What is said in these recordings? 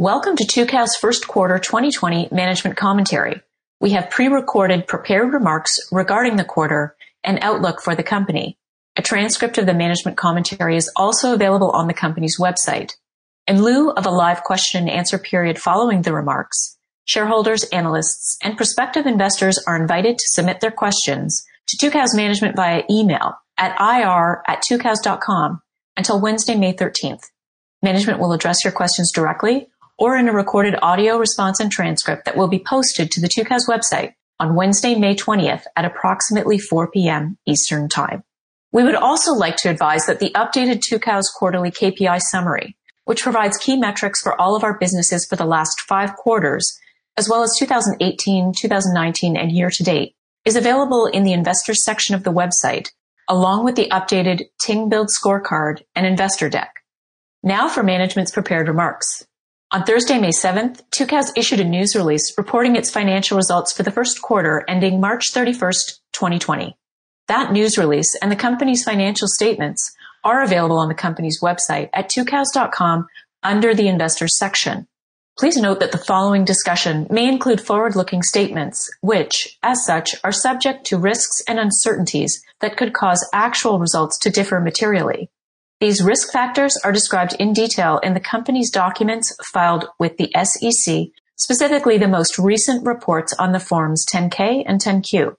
Welcome to Tucows first quarter 2020 management commentary. We have pre-recorded prepared remarks regarding the quarter and outlook for the company. A transcript of the management commentary is also available on the company's website. In lieu of a live question and answer period following the remarks, shareholders, analysts, and prospective investors are invited to submit their questions to Tucows management via email at ir at until Wednesday, May 13th. Management will address your questions directly or in a recorded audio response and transcript that will be posted to the Tucows website on Wednesday, May 20th at approximately 4 p.m. Eastern Time. We would also like to advise that the updated Tucows quarterly KPI summary, which provides key metrics for all of our businesses for the last five quarters, as well as 2018, 2019, and year to date, is available in the investors section of the website, along with the updated Ting Build scorecard and investor deck. Now for management's prepared remarks. On Thursday, May 7th, Tucows issued a news release reporting its financial results for the first quarter ending March 31st, 2020. That news release and the company's financial statements are available on the company's website at tucows.com under the investors section. Please note that the following discussion may include forward-looking statements, which, as such, are subject to risks and uncertainties that could cause actual results to differ materially. These risk factors are described in detail in the company's documents filed with the SEC, specifically the most recent reports on the forms 10-K and 10-Q.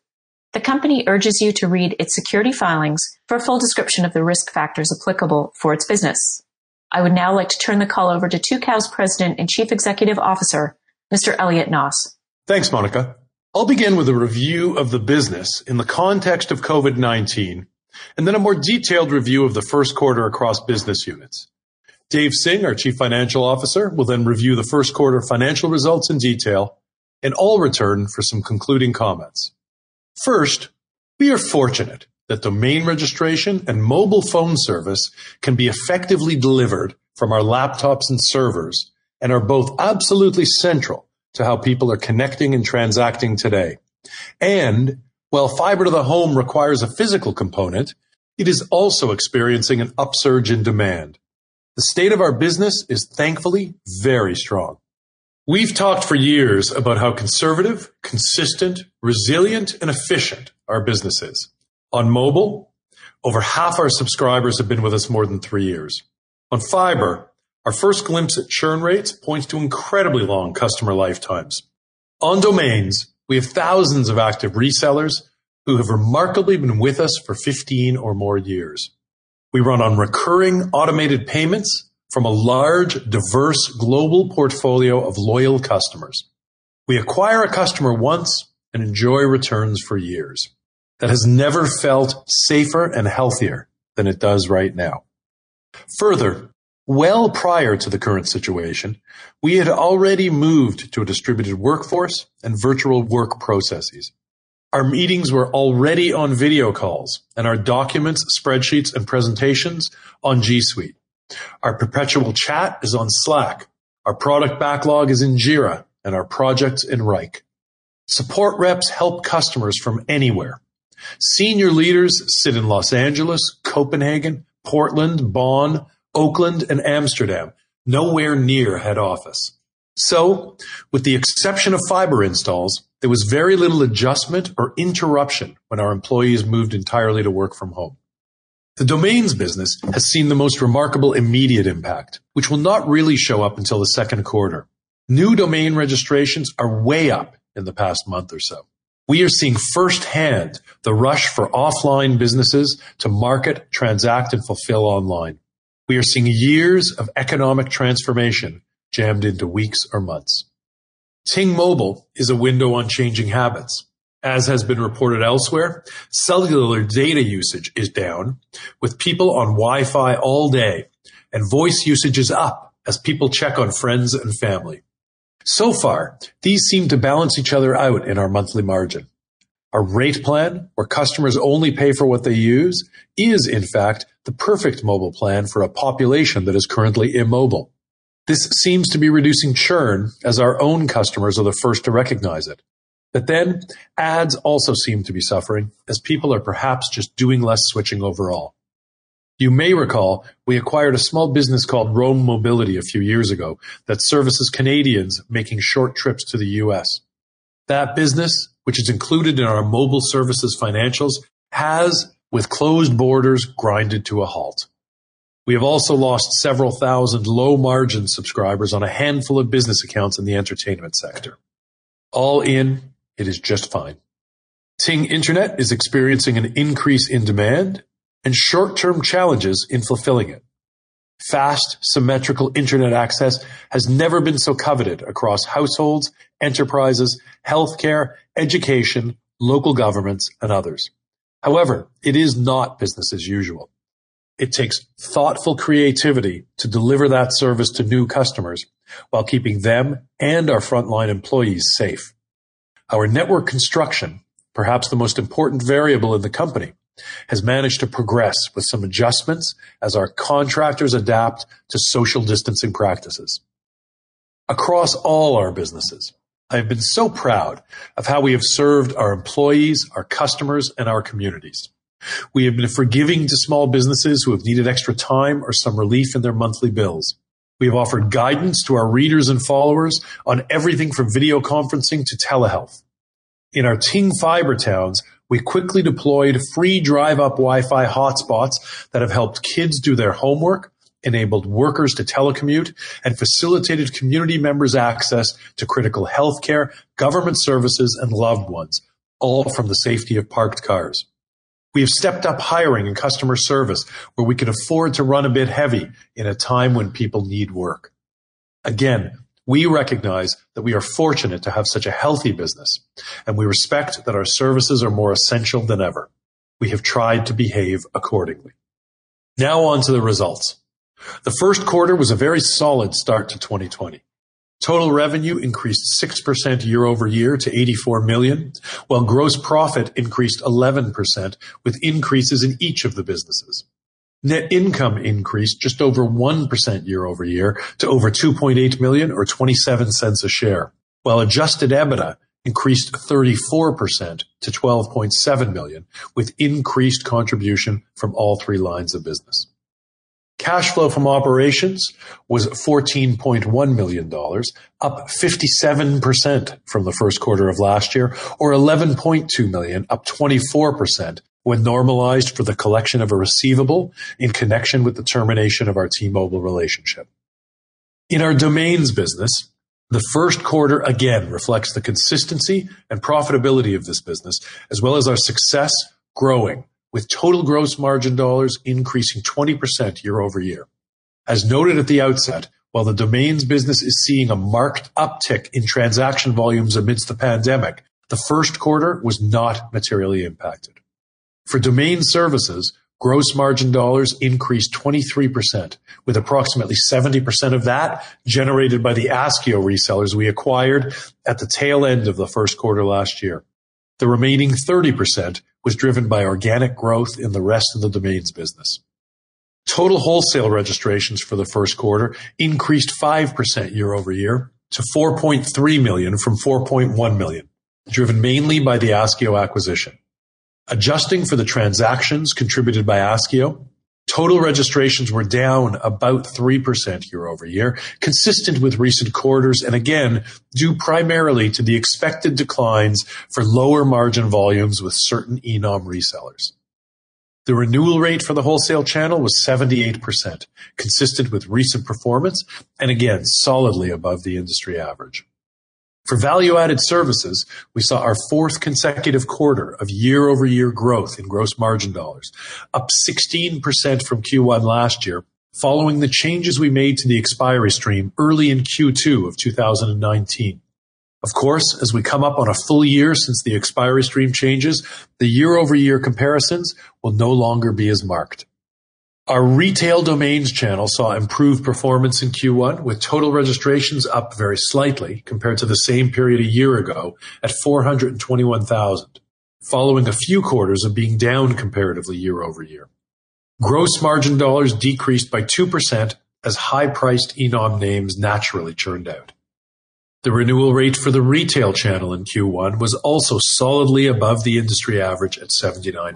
The company urges you to read its security filings for a full description of the risk factors applicable for its business. I would now like to turn the call over to Tucows President and Chief Executive Officer, Mr. Elliot Noss. Thanks, Monica. I'll begin with a review of the business in the context of COVID-19 and then a more detailed review of the first quarter across business units. Dave Singh, our Chief Financial Officer, will then review the first quarter financial results in detail, and I'll return for some concluding comments. First, we are fortunate that domain registration and mobile phone service can be effectively delivered from our laptops and servers and are both absolutely central to how people are connecting and transacting today. And while fiber to the home requires a physical component, it is also experiencing an upsurge in demand. The state of our business is thankfully very strong. We've talked for years about how conservative, consistent, resilient, and efficient our business is. On mobile, over half our subscribers have been with us more than three years. On fiber, our first glimpse at churn rates points to incredibly long customer lifetimes. On domains, we have thousands of active resellers who have remarkably been with us for 15 or more years. We run on recurring automated payments from a large, diverse global portfolio of loyal customers. We acquire a customer once and enjoy returns for years. That has never felt safer and healthier than it does right now. Further, well prior to the current situation, we had already moved to a distributed workforce and virtual work processes. Our meetings were already on video calls and our documents, spreadsheets, and presentations on G Suite. Our perpetual chat is on Slack. Our product backlog is in Jira and our projects in Wrike. Support reps help customers from anywhere. Senior leaders sit in Los Angeles, Copenhagen, Portland, Bonn, Oakland, and Amsterdam, nowhere near head office. So, with the exception of fiber installs, there was very little adjustment or interruption when our employees moved entirely to work from home. The domains business has seen the most remarkable immediate impact, which will not really show up until the second quarter. New domain registrations are way up in the past month or so. We are seeing firsthand the rush for offline businesses to market, transact, and fulfill online. We are seeing years of economic transformation jammed into weeks or months. Ting Mobile is a window on changing habits. As has been reported elsewhere, cellular data usage is down, with people on Wi-Fi all day, and voice usage is up as people check on friends and family. So far, these seem to balance each other out in our monthly margin. Our rate plan, where customers only pay for what they use, is in fact the perfect mobile plan for a population that is currently immobile. This seems to be reducing churn as our own customers are the first to recognize it. But then ads also seem to be suffering as people are perhaps just doing less switching overall. You may recall we acquired a small business called Roam Mobility a few years ago that services Canadians making short trips to the US. That business, which is included in our mobile services financials, has, with closed borders, grinded to a halt. We have also lost several thousand low margin subscribers on a handful of business accounts in the entertainment sector. All in, it is just fine. Ting Internet is experiencing an increase in demand and short-term challenges in fulfilling it. Fast, symmetrical internet access has never been so coveted across households, enterprises, healthcare, education, local governments, and others. However, it is not business as usual. It takes thoughtful creativity to deliver that service to new customers while keeping them and our frontline employees safe. Our network construction, perhaps the most important variable in the company, has managed to progress with some adjustments as our contractors adapt to social distancing practices. Across all our businesses, I have been so proud of how we have served our employees, our customers, and our communities. We have been forgiving to small businesses who have needed extra time or some relief in their monthly bills. We have offered guidance to our readers and followers on everything from video conferencing to telehealth. In our Ting fiber towns, we quickly deployed free drive-up Wi-Fi hotspots that have helped kids do their homework, enabled workers to telecommute, and facilitated community members access to critical healthcare, government services, and loved ones, all from the safety of parked cars. We have stepped up hiring and customer service where we can afford to run a bit heavy in a time when people need work. Again, we recognize that we are fortunate to have such a healthy business, and we respect that our services are more essential than ever. We have tried to behave accordingly. Now on to the results. The first quarter was a very solid start to 2020. Total revenue increased 6% year-over-year to 84 million, while gross profit increased 11% with increases in each of the businesses. Net income increased just over 1% year-over-year to over 2.8 million or $0.27 a share, while adjusted EBITDA increased 34% to 12.7 million, with increased contribution from all three lines of business. Cash flow from operations was $14.1 million, up 57% from the first quarter of last year, or 11.2 million, up 24% when normalized for the collection of a receivable in connection with the termination of our T-Mobile relationship. In our domains business, the first quarter again reflects the consistency and profitability of this business, as well as our success growing with total gross margin dollars increasing 20% year-over-year. As noted at the outset, while the domains business is seeing a marked uptick in transaction volumes amidst the pandemic, the first quarter was not materially impacted. For domain services, gross margin dollars increased 23%, with approximately 70% of that generated by the Ascio resellers we acquired at the tail end of the first quarter last year. The remaining 30% was driven by organic growth in the rest of the domains business. Total wholesale registrations for the first quarter increased 5% year-over-year to 4.3 million from 4.1 million, driven mainly by the Ascio acquisition. Adjusting for the transactions contributed by Ascio, Total registrations were down about 3% year-over-year, consistent with recent quarters, and again, due primarily to the expected declines for lower margin volumes with certain eNom resellers. The renewal rate for the wholesale channel was 78%, consistent with recent performance, and again, solidly above the industry average. For value-added services, we saw our fourth consecutive quarter of year-over-year growth in gross margin dollars, up 16% from Q1 last year, following the changes we made to the expiry stream early in Q2 of 2019. Of course, as we come up on a full year since the expiry stream changes, the year-over-year comparisons will no longer be as marked. Our retail domains channel saw improved performance in Q1, with total registrations up very slightly compared to the same period a year ago at 421,000, following a few quarters of being down comparatively year-over-year. Gross margin dollars decreased by 2% as high-priced eNom names naturally churned out. The renewal rate for the retail channel in Q1 was also solidly above the industry average at 79%.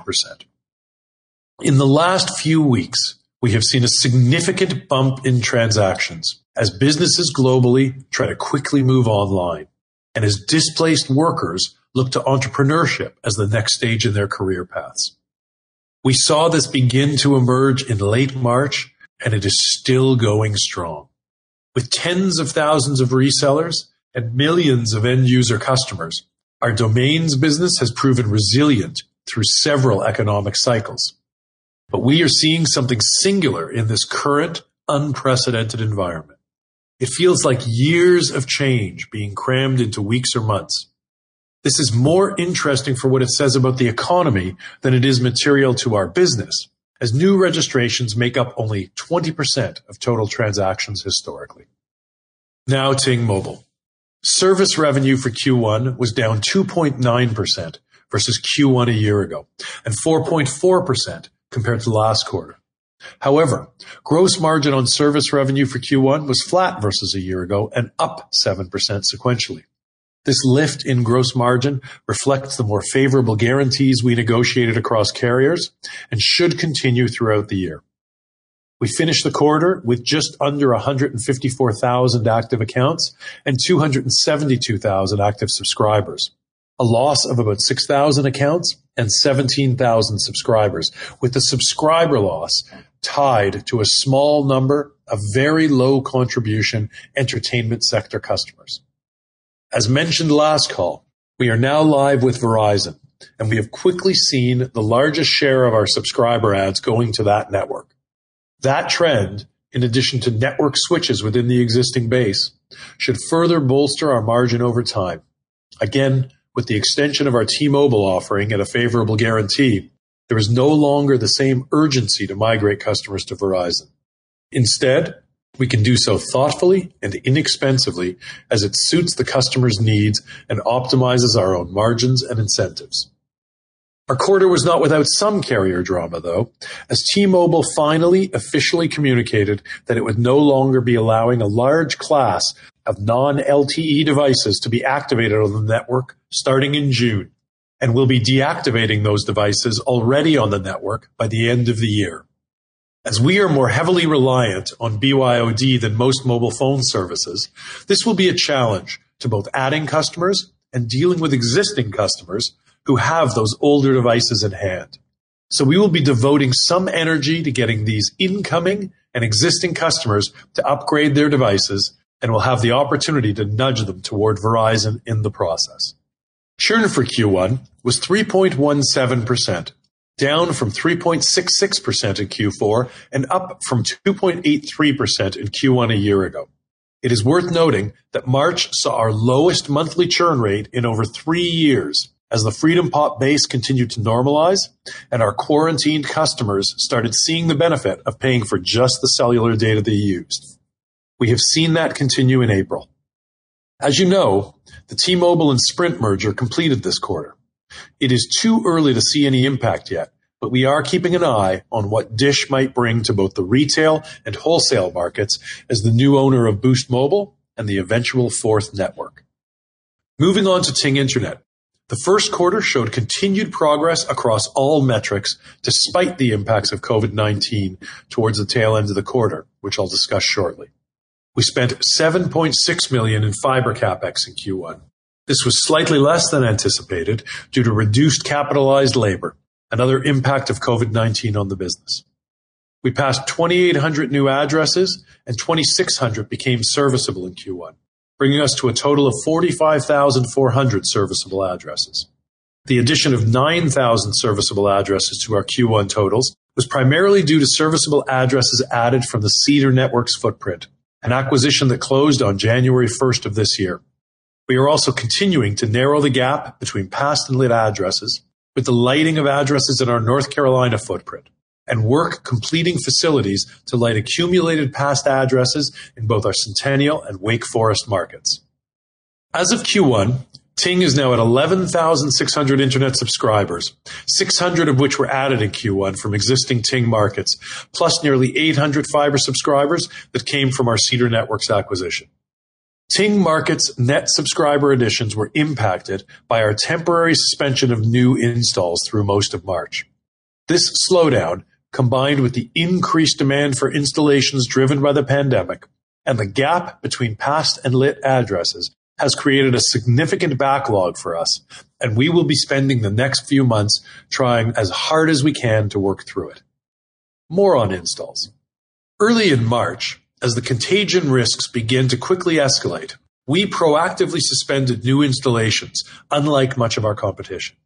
In the last few weeks, we have seen a significant bump in transactions as businesses globally try to quickly move online and as displaced workers look to entrepreneurship as the next stage in their career paths. We saw this begin to emerge in late March, and it is still going strong. With tens of thousands of resellers and millions of end user customers, our domains business has proven resilient through several economic cycles. But we are seeing something singular in this current unprecedented environment. It feels like years of change being crammed into weeks or months. This is more interesting for what it says about the economy than it is material to our business, as new registrations make up only 20% of total transactions historically. Now Ting Mobile. Service revenue for Q1 was down 2.9% versus Q1 a year ago, and 4.4% compared to last quarter. However, gross margin on service revenue for Q1 was flat versus a year ago and up 7% sequentially. This lift in gross margin reflects the more favorable guarantees we negotiated across carriers and should continue throughout the year. We finished the quarter with just under 154,000 active accounts and 272,000 active subscribers, a loss of about 6,000 accounts and 17,000 subscribers, with the subscriber loss tied to a small number of very low contribution entertainment sector customers. As mentioned last call, we are now live with Verizon, and we have quickly seen the largest share of our subscriber ads going to that network. That trend, in addition to network switches within the existing base, should further bolster our margin over time. Again, with the extension of our T-Mobile offering at a favorable guarantee, there is no longer the same urgency to migrate customers to Verizon. Instead, we can do so thoughtfully and inexpensively as it suits the customer's needs and optimizes our own margins and incentives. Our quarter was not without some carrier drama, though, as T-Mobile finally officially communicated that it would no longer be allowing a large class of non-LTE devices to be activated on the network starting in June, and we'll be deactivating those devices already on the network by the end of the year. As we are more heavily reliant on BYOD than most mobile phone services, this will be a challenge to both adding customers and dealing with existing customers who have those older devices in hand. So we will be devoting some energy to getting these incoming and existing customers to upgrade their devices, and will have the opportunity to nudge them toward Verizon in the process. Churn for Q1 was 3.17%, down from 3.66% in Q4 and up from 2.83% in Q1 a year ago. It is worth noting that March saw our lowest monthly churn rate in over three years as the Freedom Pop base continued to normalize and our quarantined customers started seeing the benefit of paying for just the cellular data they used. We have seen that continue in April. As you know, the T-Mobile and Sprint merger completed this quarter. It is too early to see any impact yet, but we are keeping an eye on what Dish might bring to both the retail and wholesale markets as the new owner of Boost Mobile and the eventual fourth network. Moving on to Ting Internet. The first quarter showed continued progress across all metrics despite the impacts of COVID-19 towards the tail end of the quarter, which I'll discuss shortly. We spent 7.6 million in fiber CapEx in Q1. This was slightly less than anticipated due to reduced capitalized labor, another impact of COVID-19 on the business. We passed 2,800 new addresses and 2,600 became serviceable in Q1, bringing us to a total of 45,400 serviceable addresses. The addition of 9,000 serviceable addresses to our Q1 totals was primarily due to serviceable addresses added from the Cedar Networks footprint, an acquisition that closed on January 1st of this year. We are also continuing to narrow the gap between passed and lit addresses with the lighting of addresses in our North Carolina footprint. and work completing facilities to light accumulated past addresses in both our Centennial and Wake Forest markets. As of Q1, Ting is now at 11,600 internet subscribers, 600 of which were added in Q1 from existing Ting markets, plus nearly 800 fiber subscribers that came from our Cedar Networks acquisition. Ting Markets net subscriber additions were impacted by our temporary suspension of new installs through most of March. This slowdown, combined with the increased demand for installations driven by the pandemic and the gap between past and lit addresses, has created a significant backlog for us, and we will be spending the next few months trying as hard as we can to work through it. More on installs. Early in March, as the contagion risks began to quickly escalate, we proactively suspended new installations, unlike much of our competition.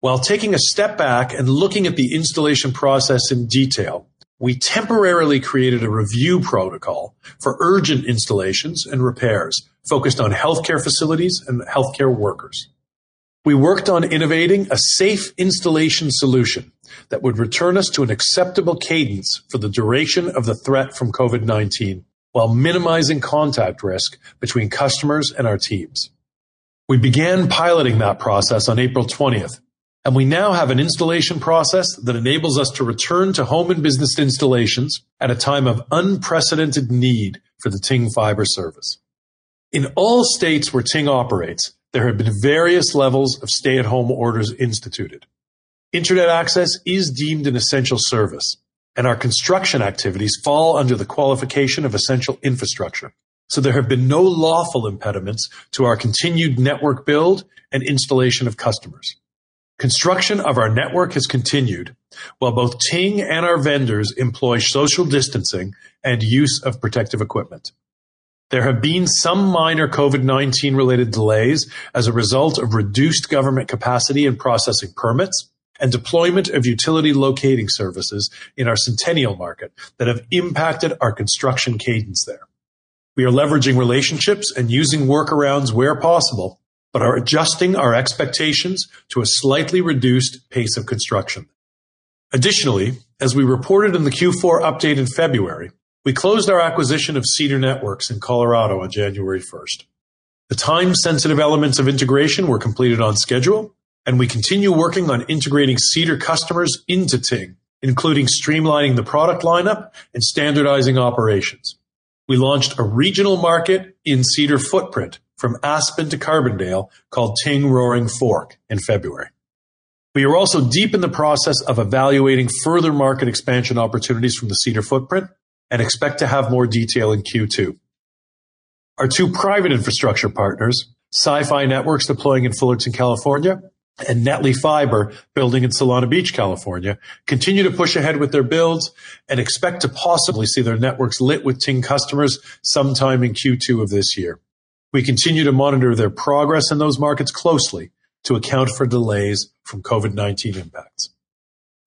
While taking a step back and looking at the installation process in detail, we temporarily created a review protocol for urgent installations and repairs focused on healthcare facilities and healthcare workers. We worked on innovating a safe installation solution that would return us to an acceptable cadence for the duration of the threat from COVID-19 while minimizing contact risk between customers and our teams. We began piloting that process on April 20th and we now have an installation process that enables us to return to home and business installations at a time of unprecedented need for the Ting fiber service. In all states where Ting operates, there have been various levels of stay-at-home orders instituted. Internet access is deemed an essential service, and our construction activities fall under the qualification of essential infrastructure. So there have been no lawful impediments to our continued network build and installation of customers. Construction of our network has continued, while both Ting and our vendors employ social distancing and use of protective equipment. There have been some minor COVID-19 related delays as a result of reduced government capacity in processing permits and deployment of utility locating services in our Centennial market that have impacted our construction cadence there. We are leveraging relationships and using workarounds where possible but are adjusting our expectations to a slightly reduced pace of construction. Additionally, as we reported in the Q4 update in February, we closed our acquisition of Cedar Networks in Colorado on January 1st. The time-sensitive elements of integration were completed on schedule, and we continue working on integrating Cedar customers into Ting, including streamlining the product lineup and standardizing operations. We launched a regional market in Cedar footprint from Aspen to Carbondale called Ting Roaring Fork in February. We are also deep in the process of evaluating further market expansion opportunities from the Cedar footprint and expect to have more detail in Q2. Our two private infrastructure partners, SiFi Networks deploying in Fullerton, California, and Netly Fiber building in Solana Beach, California, continue to push ahead with their builds and expect to possibly see their networks lit with Ting customers sometime in Q2 of this year. We continue to monitor their progress in those markets closely to account for delays from COVID-19 impacts.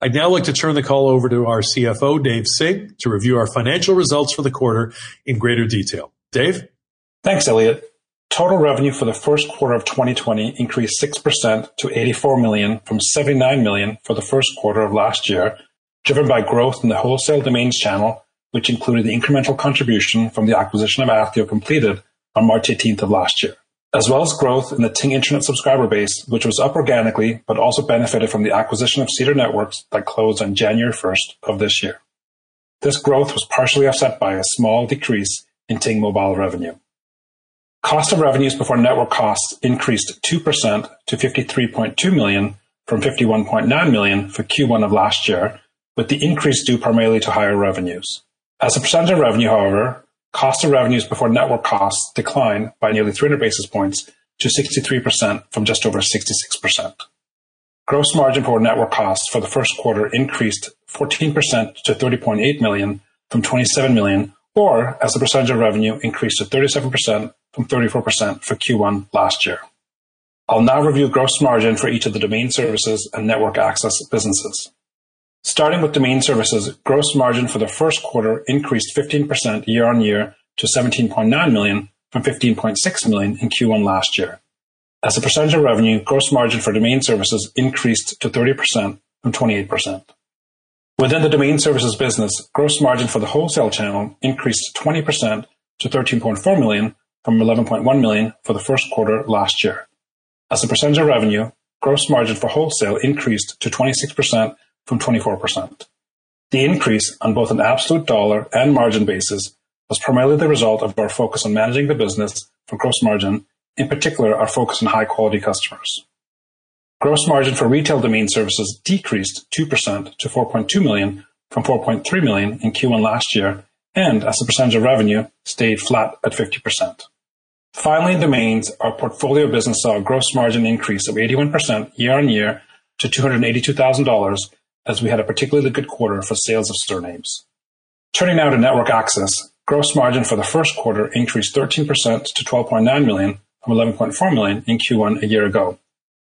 I'd now like to turn the call over to our CFO, Dave Singh, to review our financial results for the quarter in greater detail. Dave? Thanks, Elliot. Total revenue for the first quarter of 2020 increased 6% to 84 million from 79 million for the first quarter of last year, driven by growth in the wholesale domains channel, which included the incremental contribution from the acquisition of Ascio completed on March 18th of last year, as well as growth in the Ting Internet subscriber base, which was up organically, but also benefited from the acquisition of Cedar Networks that closed on January 1st of this year. This growth was partially offset by a small decrease in Ting Mobile revenue. Cost of revenues before network costs increased 2% to 53.2 million from 51.9 million for Q1 of last year, with the increase due primarily to higher revenues. As a percentage of revenue, however, cost of revenues before network costs declined by nearly 300 basis points to 63% from just over 66%. Gross margin for network costs for the first quarter increased 14% to 30.8 million from 27 million, or as a percentage of revenue increased to 37% from 34% for Q1 last year. I'll now review gross margin for each of the domain services and network access businesses. Starting with domain services, gross margin for the first quarter increased 15% year-on-year to 17.9 million from 15.6 million in Q1 last year. As a percentage of revenue, gross margin for domain services increased to 30% from 28%. Within the domain services business, gross margin for the wholesale channel increased 20% to 13.4 million from 11.1 million for the first quarter last year. As a percentage of revenue, gross margin for wholesale increased to 26% from 24%. The increase on both an absolute dollar and margin basis was primarily the result of our focus on managing the business for gross margin, in particular, our focus on high-quality customers. Gross margin for retail domain services decreased 2% to 4.2 million from 4.3 million in Q1 last year, and as a percentage of revenue, stayed flat at 50%. Finally, in domains, our portfolio business saw a gross margin increase of 81% year-on-year to $282,000 as we had a particularly good quarter for sales of surnames. Turning now to network access, gross margin for the first quarter increased 13% to 12.9 million from 11.4 million in Q1 a year ago.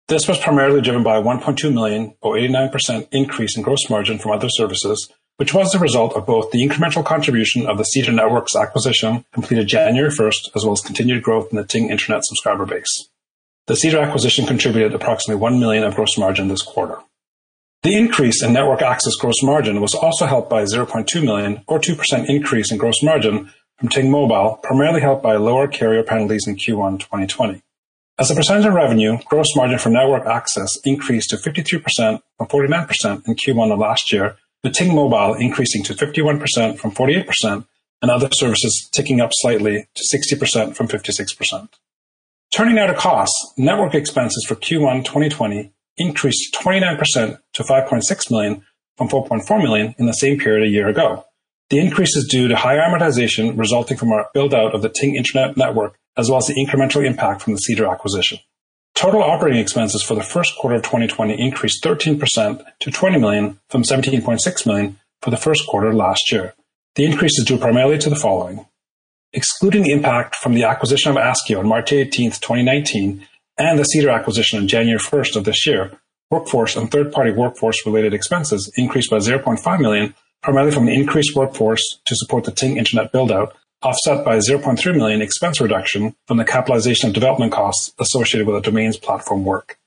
This was primarily driven by a 1.2 million or 89% increase in gross margin from other services, which was the result of both the incremental contribution of the Cedar Networks acquisition completed January 1st, as well as continued growth in the Ting Internet subscriber base. The Cedar acquisition contributed approximately 1 million of gross margin this quarter. The increase in network access gross margin was also helped by a 0.2 million or 2% increase in gross margin from Ting Mobile, primarily helped by lower carrier penalties in Q1 2020. As a percentage of revenue, gross margin for network access increased to 53% from 49% in Q1 of last year, with Ting Mobile increasing to 51% from 48% and other services ticking up slightly to 60% from 56%. Turning now to costs, network expenses for Q1 2020 increased 29% to 5.6 million from 4.4 million in the same period a year ago. The increase is due to higher amortization resulting from our build-out of the Ting Internet network as well as the incremental impact from the Cedar acquisition. Total operating expenses for the first quarter of 2020 increased 13% to 20 million from 17.6 million for the first quarter last year. The increase is due primarily to the following. Excluding the impact from the acquisition of Ascio on March 18, 2019, and the Cedar acquisition on January 1st of this year, workforce and third-party workforce-related expenses increased by 0.5 million, primarily from an increased workforce to support the Ting Internet build-out offset by a 0.3 million expense reduction from the capitalization of development costs associated with the domains platform work.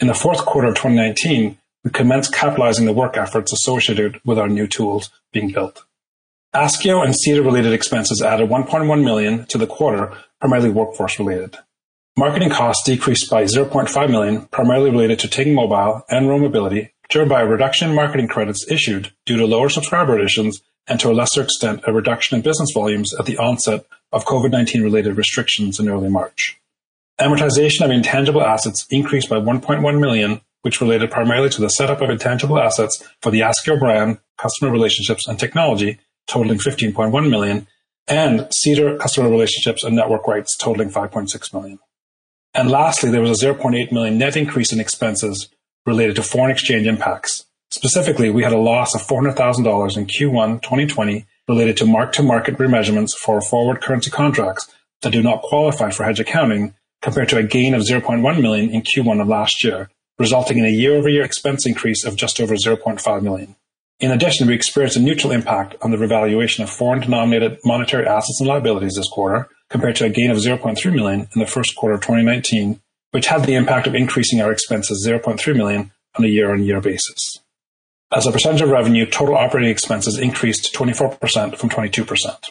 In the fourth quarter of 2019, we commenced capitalizing the work efforts associated with our new tools being built. Ascio and Cedar-related expenses added 1.1 million to the quarter, primarily workforce-related. Marketing costs decreased by 0.5 million, primarily related to Ting Mobile and Roam Mobility, driven by a reduction in marketing credits issued due to lower subscriber additions and to a lesser extent, a reduction in business volumes at the onset of COVID-19 related restrictions in early March. Amortization of intangible assets increased by 1.1 million, which related primarily to the setup of intangible assets for the Ascio brand, customer relationships, and technology, totaling 15.1 million, and Cedar customer relationships and network rights totaling 5.6 million. And lastly, there was a 0.8 million net increase in expenses related to foreign exchange impacts, Specifically, we had a loss of $400,000 in Q1 2020 related to mark-to-market remeasurements for forward currency contracts that do not qualify for hedge accounting, compared to a gain of 0.1 million in Q1 of last year, resulting in a year-over-year expense increase of just over 0.5 million. In addition, we experienced a neutral impact on the revaluation of foreign-denominated monetary assets and liabilities this quarter, compared to a gain of 0.3 million in the first quarter of 2019, which had the impact of increasing our expenses 0.3 million on a year-on-year basis. As a percentage of revenue, total operating expenses increased 24% from 22%.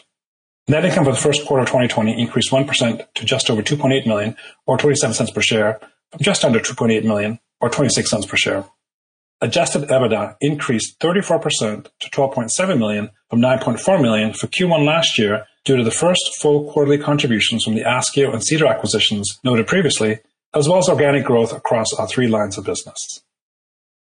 Net income for the first quarter of 2020 increased 1% to just over 2.8 million or 27 cents per share from just under 2.8 million or 26 cents per share. Adjusted EBITDA increased 34% to 12.7 million from 9.4 million for Q1 last year due to the first full quarterly contributions from the Ascio and Cedar acquisitions noted previously, as well as organic growth across our three lines of business.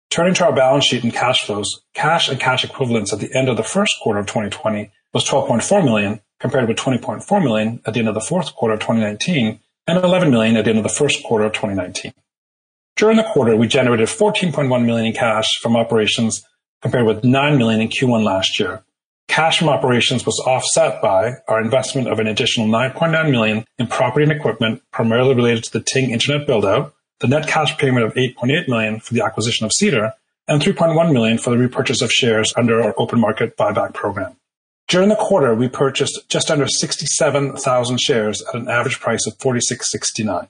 Turning to our balance sheet and cash flows, cash and cash equivalents at the end of the first quarter of 2020 was 12.4 million, compared with 20.4 million at the end of the fourth quarter of 2019 and 11 million at the end of the first quarter of 2019. During the quarter, we generated 14.1 million in cash from operations, compared with 9 million in Q1 last year. Cash from operations was offset by our investment of an additional 9.9 million in property and equipment, primarily related to the Ting Internet build-out, the net cash payment of 8.8 million for the acquisition of Cedar, and 3.1 million for the repurchase of shares under our open market buyback program. During the quarter, we purchased just under 67,000 shares at an average price of 46.69.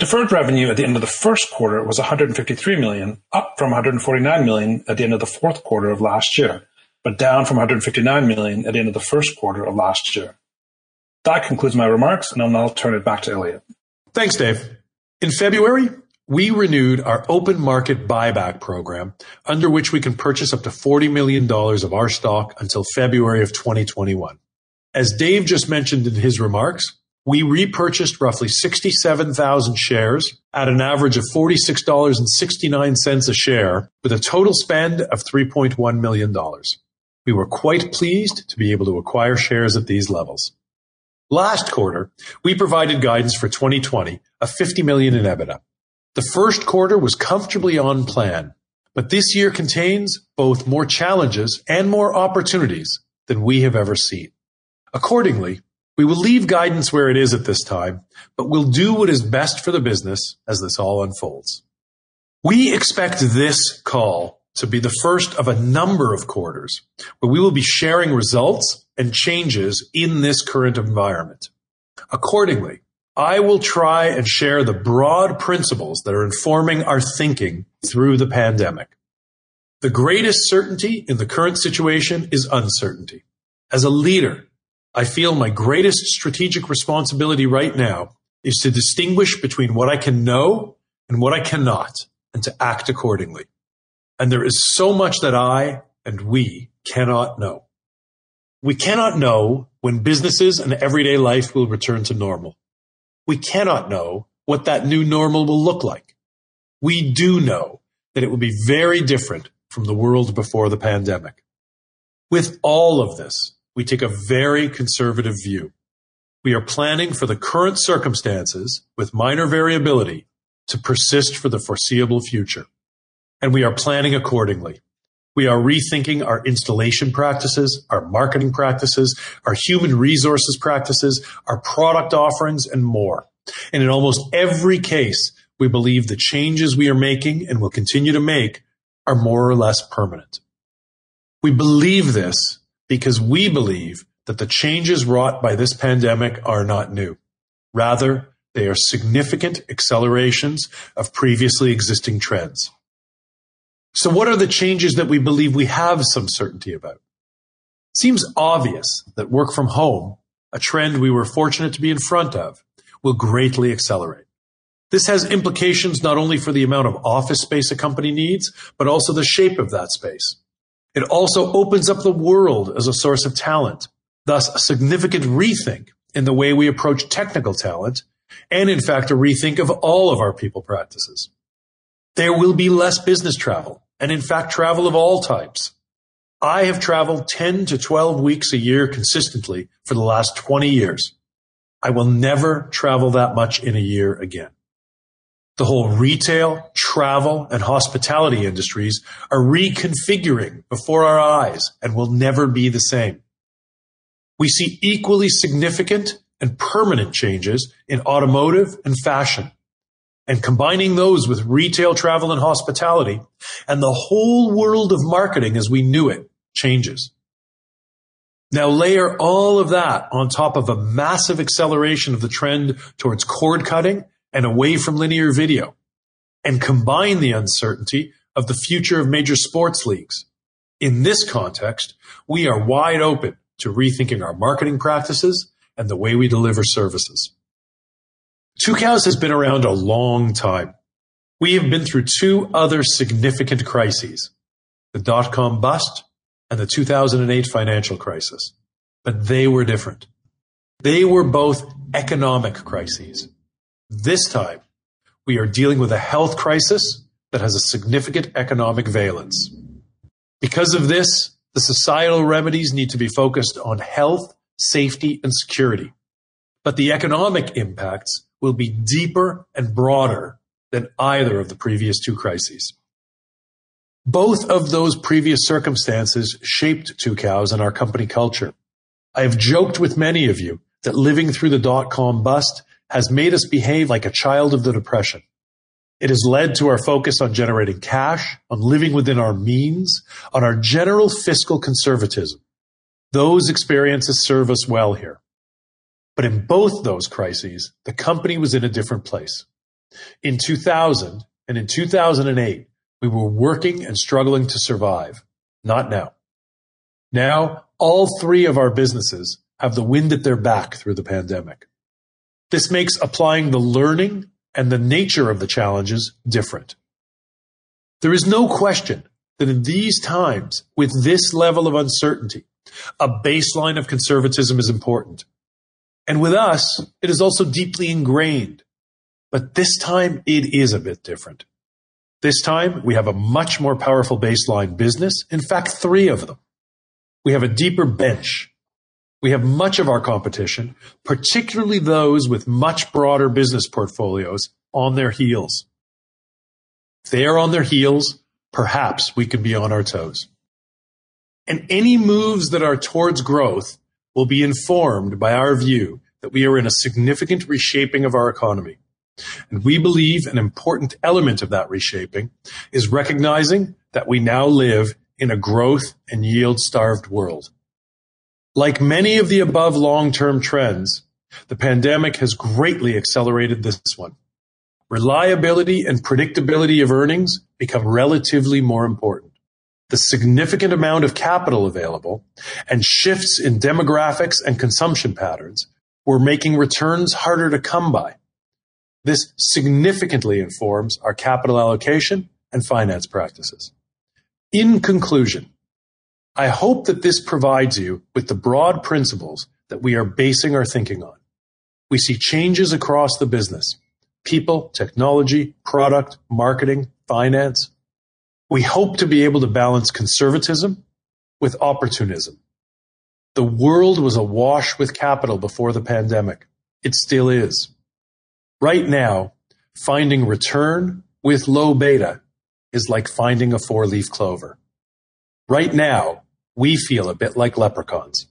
Deferred revenue at the end of the first quarter was 153 million, up from 149 million at the end of the fourth quarter of last year, but down from 159 million at the end of the first quarter of last year. That concludes my remarks, and I'll now turn it back to Elliot. Thanks, Dave. In February, we renewed our open market buyback program, under which we can purchase up to $40 million of our stock until February of 2021. As Dave just mentioned in his remarks, we repurchased roughly 67,000 shares at an average of $46.69 a share with a total spend of $3.1 million. We were quite pleased to be able to acquire shares at these levels. Last quarter, we provided guidance for 2020 of 50 million in EBITDA. The first quarter was comfortably on plan, but this year contains both more challenges and more opportunities than we have ever seen. Accordingly, we will leave guidance where it is at this time, but we'll do what is best for the business as this all unfolds. We expect this call to be the first of a number of quarters where we will be sharing results and changes in this current environment. Accordingly, I will try and share the broad principles that are informing our thinking through the pandemic. The greatest certainty in the current situation is uncertainty. As a leader, I feel my greatest strategic responsibility right now is to distinguish between what I can know and what I cannot, and to act accordingly. And there is so much that I and we cannot know. We cannot know when businesses and everyday life will return to normal. We cannot know what that new normal will look like. We do know that it will be very different from the world before the pandemic. With all of this, we take a very conservative view. We are planning for the current circumstances with minor variability to persist for the foreseeable future. And we are planning accordingly. We are rethinking our installation practices, our marketing practices, our human resources practices, our product offerings, and more. And in almost every case, we believe the changes we are making and will continue to make are more or less permanent. We believe this because we believe that the changes wrought by this pandemic are not new. Rather, they are significant accelerations of previously existing trends. So what are the changes that we believe we have some certainty about? It seems obvious that work from home, a trend we were fortunate to be in front of, will greatly accelerate. This has implications not only for the amount of office space a company needs, but also the shape of that space. It also opens up the world as a source of talent, thus a significant rethink in the way we approach technical talent, and in fact, a rethink of all of our people practices. There will be less business travel, and in fact, travel of all types. I have traveled 10 to 12 weeks a year consistently for the last 20 years. I will never travel that much in a year again. The whole retail, travel, and hospitality industries are reconfiguring before our eyes and will never be the same. We see equally significant and permanent changes in automotive and fashion. And combining those with retail, travel, and hospitality, and the whole world of marketing as we knew it changes. Now layer all of that on top of a massive acceleration of the trend towards cord cutting and away from linear video, and combine the uncertainty of the future of major sports leagues. In this context, we are wide open to rethinking our marketing practices and the way we deliver services. Tucows has been around a long time. We have been through two other significant crises, the dot-com bust and the 2008 financial crisis. But they were different. They were both economic crises. This time, we are dealing with a health crisis that has a significant economic valence. Because of this, the societal remedies need to be focused on health, safety, and security. But the economic impacts will be deeper and broader than either of the previous two crises. Both of those previous circumstances shaped Tucows and our company culture. I have joked with many of you that living through the dot-com bust has made us behave like a child of the Depression. It has led to our focus on generating cash, on living within our means, on our general fiscal conservatism. Those experiences serve us well here. But in both those crises, the company was in a different place. In 2000 and in 2008, we were working and struggling to survive. Not now. Now, all three of our businesses have the wind at their back through the pandemic. This makes applying the learning and the nature of the challenges different. There is no question that in these times, with this level of uncertainty, a baseline of conservatism is important. And with us, it is also deeply ingrained. But this time it is a bit different. This time we have a much more powerful baseline business. In fact, three of them. We have a deeper bench. We have much of our competition, particularly those with much broader business portfolios, on their heels. If they are on their heels, perhaps we could be on our toes. And any moves that are towards growth will be informed by our view that we are in a significant reshaping of our economy. And we believe an important element of that reshaping is recognizing that we now live in a growth and yield starved world. Like many of the above long-term trends, the pandemic has greatly accelerated this one. Reliability and predictability of earnings become relatively more important. The significant amount of capital available and shifts in demographics and consumption patterns were making returns harder to come by. This significantly informs our capital allocation and finance practices. In conclusion, I hope that this provides you with the broad principles that we are basing our thinking on. We see changes across the business, people, technology, product, marketing, finance. We hope to be able to balance conservatism with opportunism. The world was awash with capital before the pandemic. It still is. Right now, finding return with low beta is like finding a four-leaf clover. Right now, we feel a bit like leprechauns.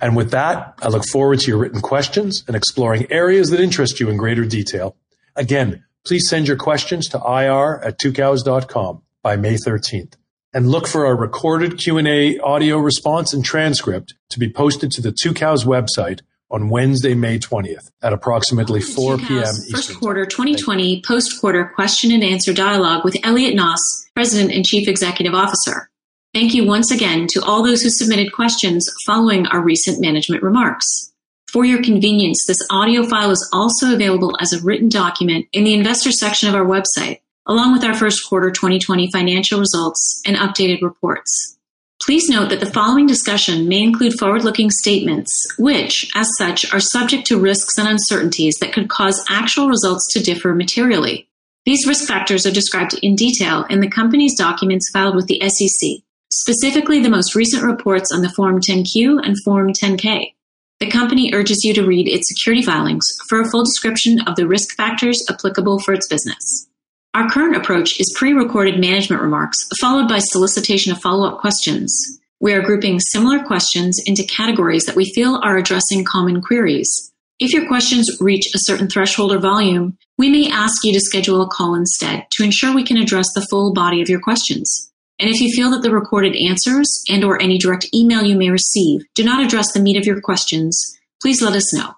And with that, I look forward to your written questions and exploring areas that interest you in greater detail. Again, please send your questions to ir at tucows.com by May 13th and look for our recorded Q&A audio response and transcript to be posted to the Tucows website on Wednesday, May 20th at approximately 4 p.m. Eastern. First quarter 2020 post quarter question and answer dialogue with Elliot Noss, President and Chief Executive Officer. Thank you once again to all those who submitted questions following our recent management remarks. For your convenience, this audio file is also available as a written document in the investor section of our website, along with our first quarter 2020 financial results and updated reports. Please note that the following discussion may include forward-looking statements, which, as such, are subject to risks and uncertainties that could cause actual results to differ materially. These risk factors are described in detail in the company's documents filed with the SEC, specifically the most recent reports on the Form 10-Q and Form 10-K. The company urges you to read its security filings for a full description of the risk factors applicable for its business. Our current approach is pre-recorded management remarks followed by solicitation of follow-up questions. We are grouping similar questions into categories that we feel are addressing common queries. If your questions reach a certain threshold or volume, we may ask you to schedule a call instead to ensure we can address the full body of your questions. And if you feel that the recorded answers and or any direct email you may receive do not address the meat of your questions, please let us know.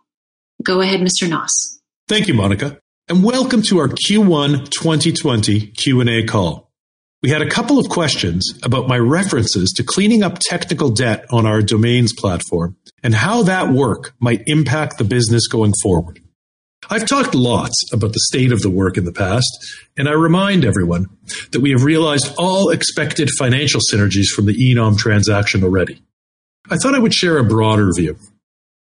Go ahead, Mr. Noss. Thank you, Monica and welcome to our Q1 2020 Q&A call. We had a couple of questions about my references to cleaning up technical debt on our domains platform and how that work might impact the business going forward. I've talked lots about the state of the work in the past, and I remind everyone that we have realized all expected financial synergies from the Enom transaction already. I thought I would share a broader view.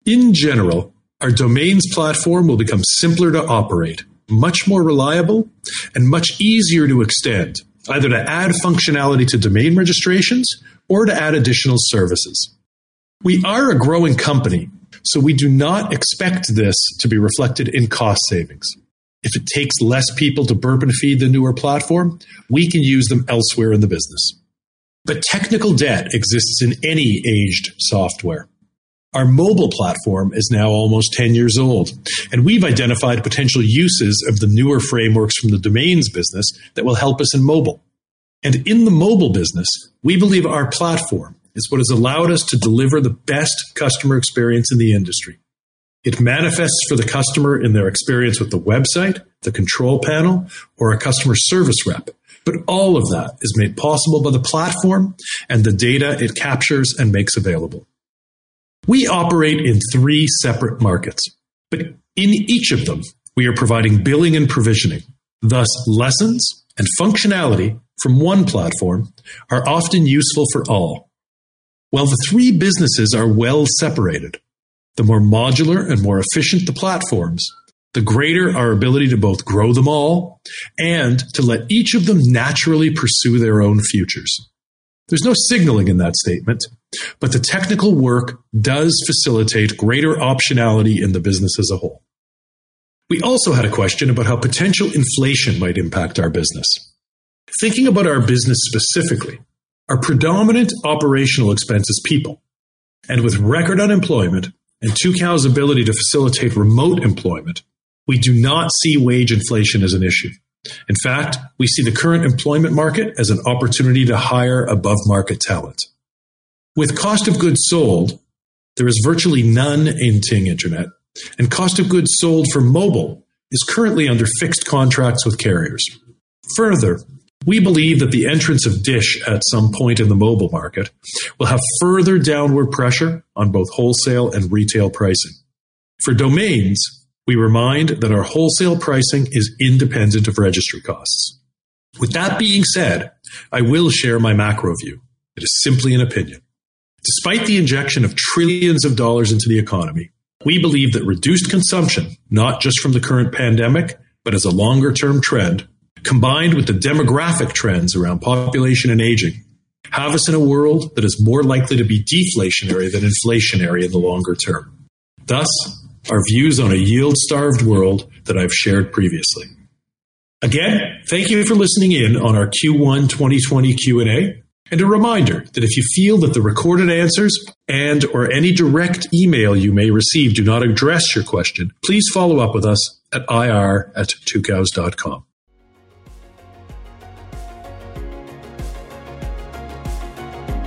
In general, our domains platform will become simpler to operate, much more reliable, and much easier to extend, either to add functionality to domain registrations or to add additional services. We are a growing company, so we do not expect this to be reflected in cost savings. If it takes less people to burp and feed the newer platform, we can use them elsewhere in the business. But technical debt exists in any aged software. Our mobile platform is now almost 10 years old, and we've identified potential uses of the newer frameworks from the domains business that will help us in mobile. And in the mobile business, we believe our platform is what has allowed us to deliver the best customer experience in the industry. It manifests for the customer in their experience with the website, the control panel, or a customer service rep. But all of that is made possible by the platform and the data it captures and makes available. We operate in three separate markets, but in each of them, we are providing billing and provisioning. Thus, lessons and functionality from one platform are often useful for all. While the three businesses are well separated, the more modular and more efficient the platforms, the greater our ability to both grow them all and to let each of them naturally pursue their own futures. There's no signaling in that statement, but the technical work does facilitate greater optionality in the business as a whole. We also had a question about how potential inflation might impact our business. Thinking about our business specifically, our predominant operational expense is people. And with record unemployment and Tucows' ability to facilitate remote employment, we do not see wage inflation as an issue. In fact, we see the current employment market as an opportunity to hire above market talent. With cost of goods sold, there is virtually none in Ting Internet, and cost of goods sold for mobile is currently under fixed contracts with carriers. Further, we believe that the entrance of Dish at some point in the mobile market will have further downward pressure on both wholesale and retail pricing. For domains, we remind that our wholesale pricing is independent of registry costs. With that being said, I will share my macro view. It is simply an opinion. Despite the injection of trillions of dollars into the economy, we believe that reduced consumption, not just from the current pandemic, but as a longer term trend, combined with the demographic trends around population and aging, have us in a world that is more likely to be deflationary than inflationary in the longer term. Thus, our views on a yield starved world that I've shared previously. Again, thank you for listening in on our Q1 2020 Q&A. And a reminder that if you feel that the recorded answers and or any direct email you may receive do not address your question, please follow up with us at ir at tucows.com.